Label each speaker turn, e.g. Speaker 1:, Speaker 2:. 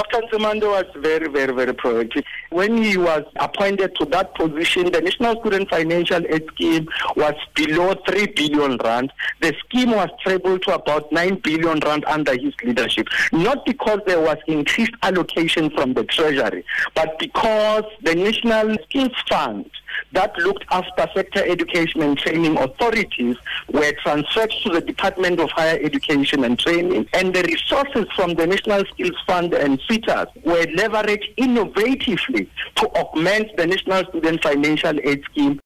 Speaker 1: Dr. Nzimande was very, very, very proactive. When he was appointed to that position, the National Student Financial Aid Scheme was below 3 billion rand. The scheme was trebled to about 9 billion rand under his leadership. Not because there was increased allocation from the Treasury, but because the National Skills Fund that looked after sector education and training authorities were transferred to the Department of Higher Education and Training. And the resources from the National Skills Fund and SETAs were leveraged innovatively to augment the National Student Financial Aid Scheme